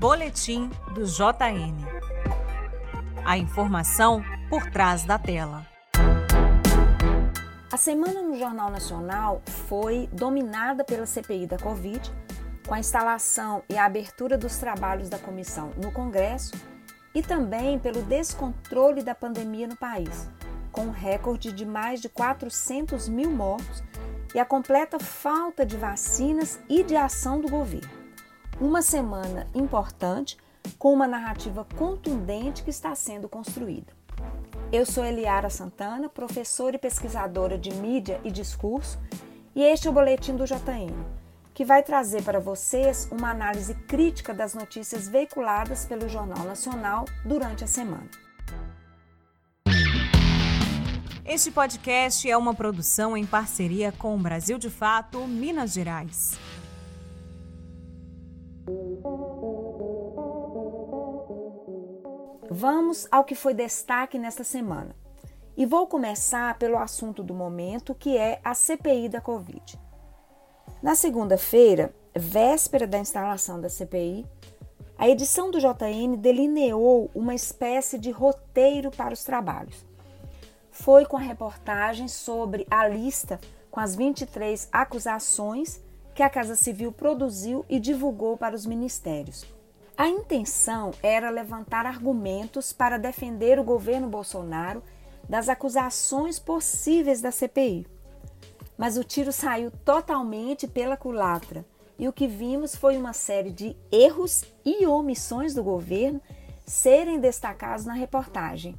Boletim do JN. A informação por trás da tela. A semana no Jornal Nacional foi dominada pela CPI da Covid, com a instalação e a abertura dos trabalhos da comissão no Congresso e também pelo descontrole da pandemia no país, com um recorde de mais de 400 mil mortos e a completa falta de vacinas e de ação do governo uma semana importante com uma narrativa contundente que está sendo construída. Eu sou Eliara Santana, professora e pesquisadora de mídia e discurso, e este é o Boletim do JN, que vai trazer para vocês uma análise crítica das notícias veiculadas pelo Jornal Nacional durante a semana. Este podcast é uma produção em parceria com o Brasil de Fato, Minas Gerais. Vamos ao que foi destaque nesta semana. E vou começar pelo assunto do momento, que é a CPI da Covid. Na segunda-feira, véspera da instalação da CPI, a edição do JN delineou uma espécie de roteiro para os trabalhos. Foi com a reportagem sobre a lista com as 23 acusações que a Casa Civil produziu e divulgou para os ministérios. A intenção era levantar argumentos para defender o governo Bolsonaro das acusações possíveis da CPI. Mas o tiro saiu totalmente pela culatra e o que vimos foi uma série de erros e omissões do governo serem destacados na reportagem.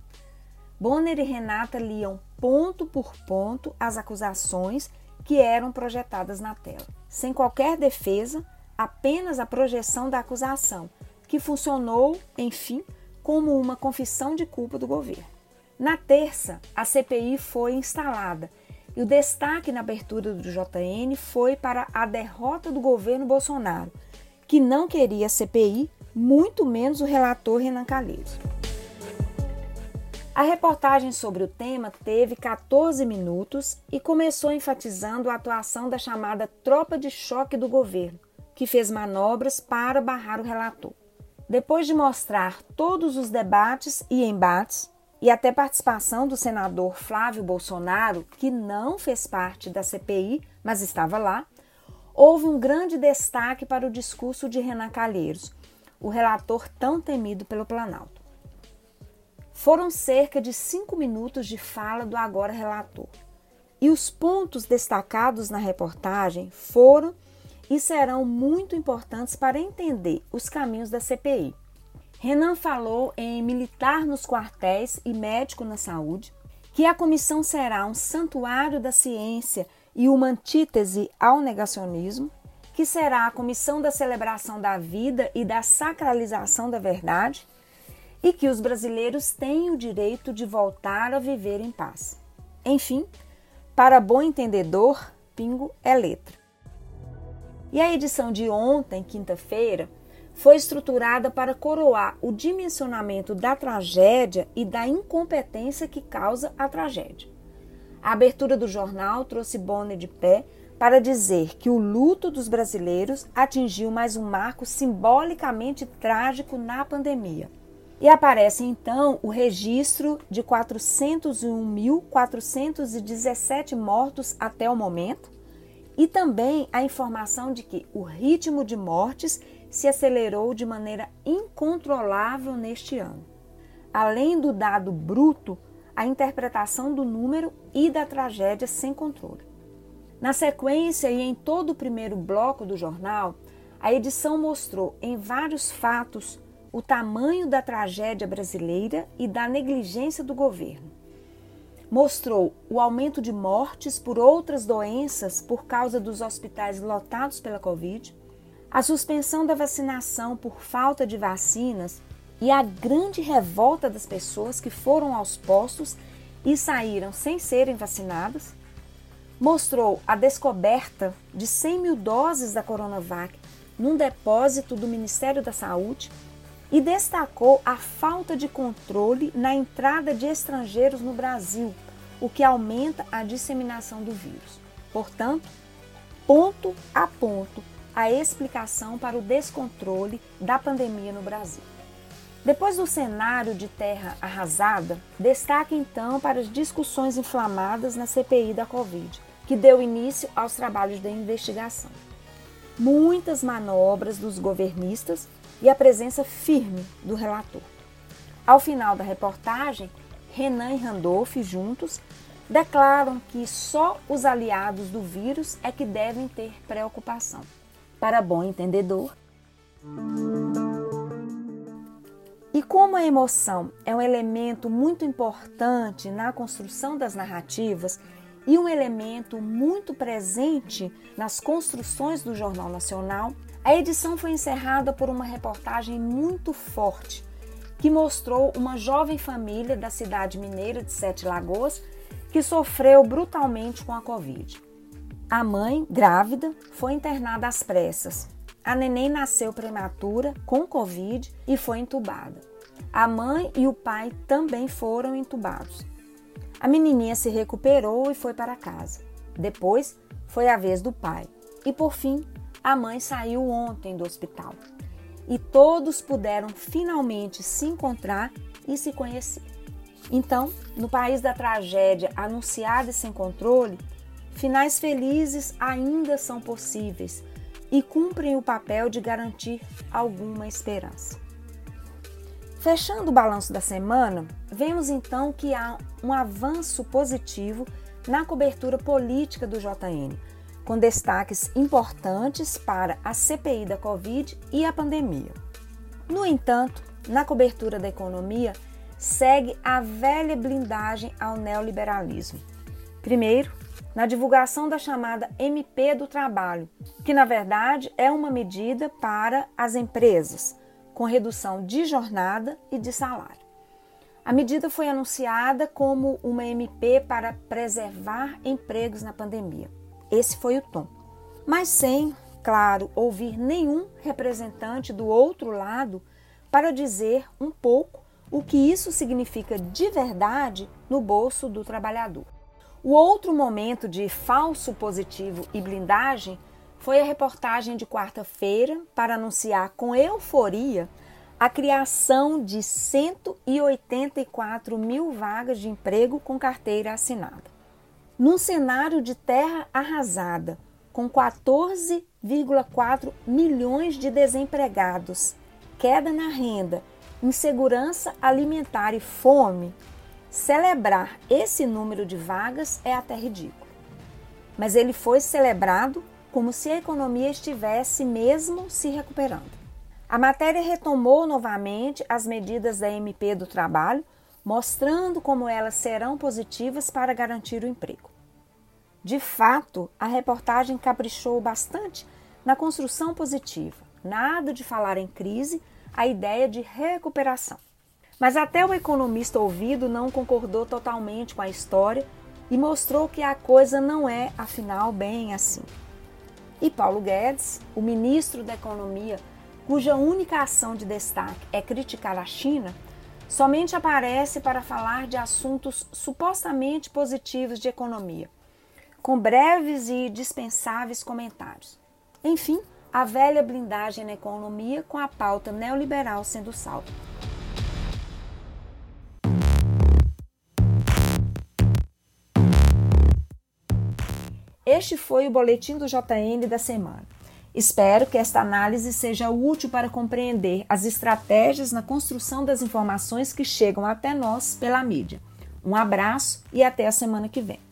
Bonner e Renata liam ponto por ponto as acusações que eram projetadas na tela, sem qualquer defesa, apenas a projeção da acusação, que funcionou, enfim, como uma confissão de culpa do governo. Na terça, a CPI foi instalada e o destaque na abertura do JN foi para a derrota do governo Bolsonaro, que não queria a CPI, muito menos o relator Renan Calheiros. A reportagem sobre o tema teve 14 minutos e começou enfatizando a atuação da chamada tropa de choque do governo, que fez manobras para barrar o relator. Depois de mostrar todos os debates e embates, e até participação do senador Flávio Bolsonaro, que não fez parte da CPI, mas estava lá, houve um grande destaque para o discurso de Renan Calheiros, o relator tão temido pelo Planalto. Foram cerca de cinco minutos de fala do agora relator. E os pontos destacados na reportagem foram e serão muito importantes para entender os caminhos da CPI. Renan falou em militar nos quartéis e médico na saúde, que a comissão será um santuário da ciência e uma antítese ao negacionismo, que será a comissão da celebração da vida e da sacralização da verdade, e que os brasileiros têm o direito de voltar a viver em paz. Enfim, para bom entendedor, pingo é letra. E a edição de ontem, quinta-feira, foi estruturada para coroar o dimensionamento da tragédia e da incompetência que causa a tragédia. A abertura do jornal trouxe Bonner de pé para dizer que o luto dos brasileiros atingiu mais um marco simbolicamente trágico na pandemia e aparece então o registro de 401.417 mortos até o momento e também a informação de que o ritmo de mortes se acelerou de maneira incontrolável neste ano. Além do dado bruto, a interpretação do número e da tragédia sem controle. Na sequência e em todo o primeiro bloco do jornal, a edição mostrou em vários fatos o tamanho da tragédia brasileira e da negligência do governo. Mostrou o aumento de mortes por outras doenças por causa dos hospitais lotados pela Covid, a suspensão da vacinação por falta de vacinas e a grande revolta das pessoas que foram aos postos e saíram sem serem vacinadas. Mostrou a descoberta de 100 mil doses da Coronavac num depósito do Ministério da Saúde e destacou a falta de controle na entrada de estrangeiros no Brasil, o que aumenta a disseminação do vírus. Portanto, ponto a ponto, a explicação para o descontrole da pandemia no Brasil. Depois do cenário de terra arrasada, destaque então para as discussões inflamadas na CPI da Covid, que deu início aos trabalhos de investigação. Muitas manobras dos governistas e a presença firme do relator. Ao final da reportagem, Renan e Randolph, juntos, declaram que só os aliados do vírus é que devem ter preocupação. Para bom entendedor, e como a emoção é um elemento muito importante na construção das narrativas e um elemento muito presente nas construções do Jornal Nacional, a edição foi encerrada por uma reportagem muito forte que mostrou uma jovem família da cidade mineira de Sete Lagoas que sofreu brutalmente com a Covid. A mãe, grávida, foi internada às pressas. A neném nasceu prematura, com Covid, e foi entubada. A mãe e o pai também foram entubados. A menininha se recuperou e foi para casa. Depois foi a vez do pai. E por fim, a mãe saiu ontem do hospital. E todos puderam finalmente se encontrar e se conhecer. Então, no país da tragédia anunciada e sem controle, finais felizes ainda são possíveis e cumprem o papel de garantir alguma esperança. Fechando o balanço da semana, vemos então que há um avanço positivo na cobertura política do JN, com destaques importantes para a CPI da Covid e a pandemia. No entanto, na cobertura da economia, segue a velha blindagem ao neoliberalismo. Primeiro, na divulgação da chamada MP do Trabalho, que na verdade é uma medida para as empresas com redução de jornada e de salário. A medida foi anunciada como uma MP para preservar empregos na pandemia. Esse foi o tom. Mas sem, claro, ouvir nenhum representante do outro lado para dizer um pouco o que isso significa de verdade no bolso do trabalhador. O outro momento de falso positivo e blindagem foi a reportagem de quarta-feira para anunciar com euforia a criação de 184 mil vagas de emprego com carteira assinada. Num cenário de terra arrasada, com 14,4 milhões de desempregados, queda na renda, insegurança alimentar e fome, celebrar esse número de vagas é até ridículo. Mas ele foi celebrado como se a economia estivesse mesmo se recuperando. A matéria retomou novamente as medidas da MP do trabalho, mostrando como elas serão positivas para garantir o emprego. De fato, a reportagem caprichou bastante na construção positiva, nada de falar em crise, a ideia de recuperação. Mas até o economista ouvido não concordou totalmente com a história e mostrou que a coisa não é, afinal, bem assim. E Paulo Guedes, o ministro da Economia, cuja única ação de destaque é criticar a China, somente aparece para falar de assuntos supostamente positivos de economia, com breves e dispensáveis comentários. Enfim, a velha blindagem na economia com a pauta neoliberal sendo salva. Este foi o boletim do JN da semana. Espero que esta análise seja útil para compreender as estratégias na construção das informações que chegam até nós pela mídia. Um abraço e até a semana que vem.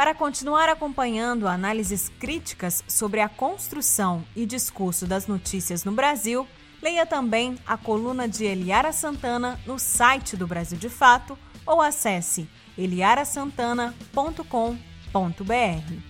Para continuar acompanhando análises críticas sobre a construção e discurso das notícias no Brasil, leia também a coluna de Eliara Santana no site do Brasil de Fato ou acesse eliarasantana.com.br.